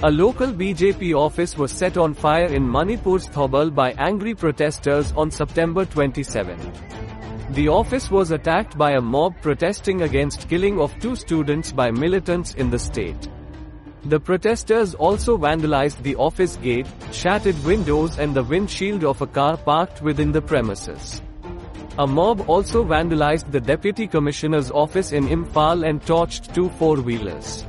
A local BJP office was set on fire in Manipur's Thoubal by angry protesters on September 27. The office was attacked by a mob protesting against killing of two students by militants in the state. The protesters also vandalized the office gate, shattered windows and the windshield of a car parked within the premises. A mob also vandalized the deputy commissioner's office in Imphal and torched two four-wheelers.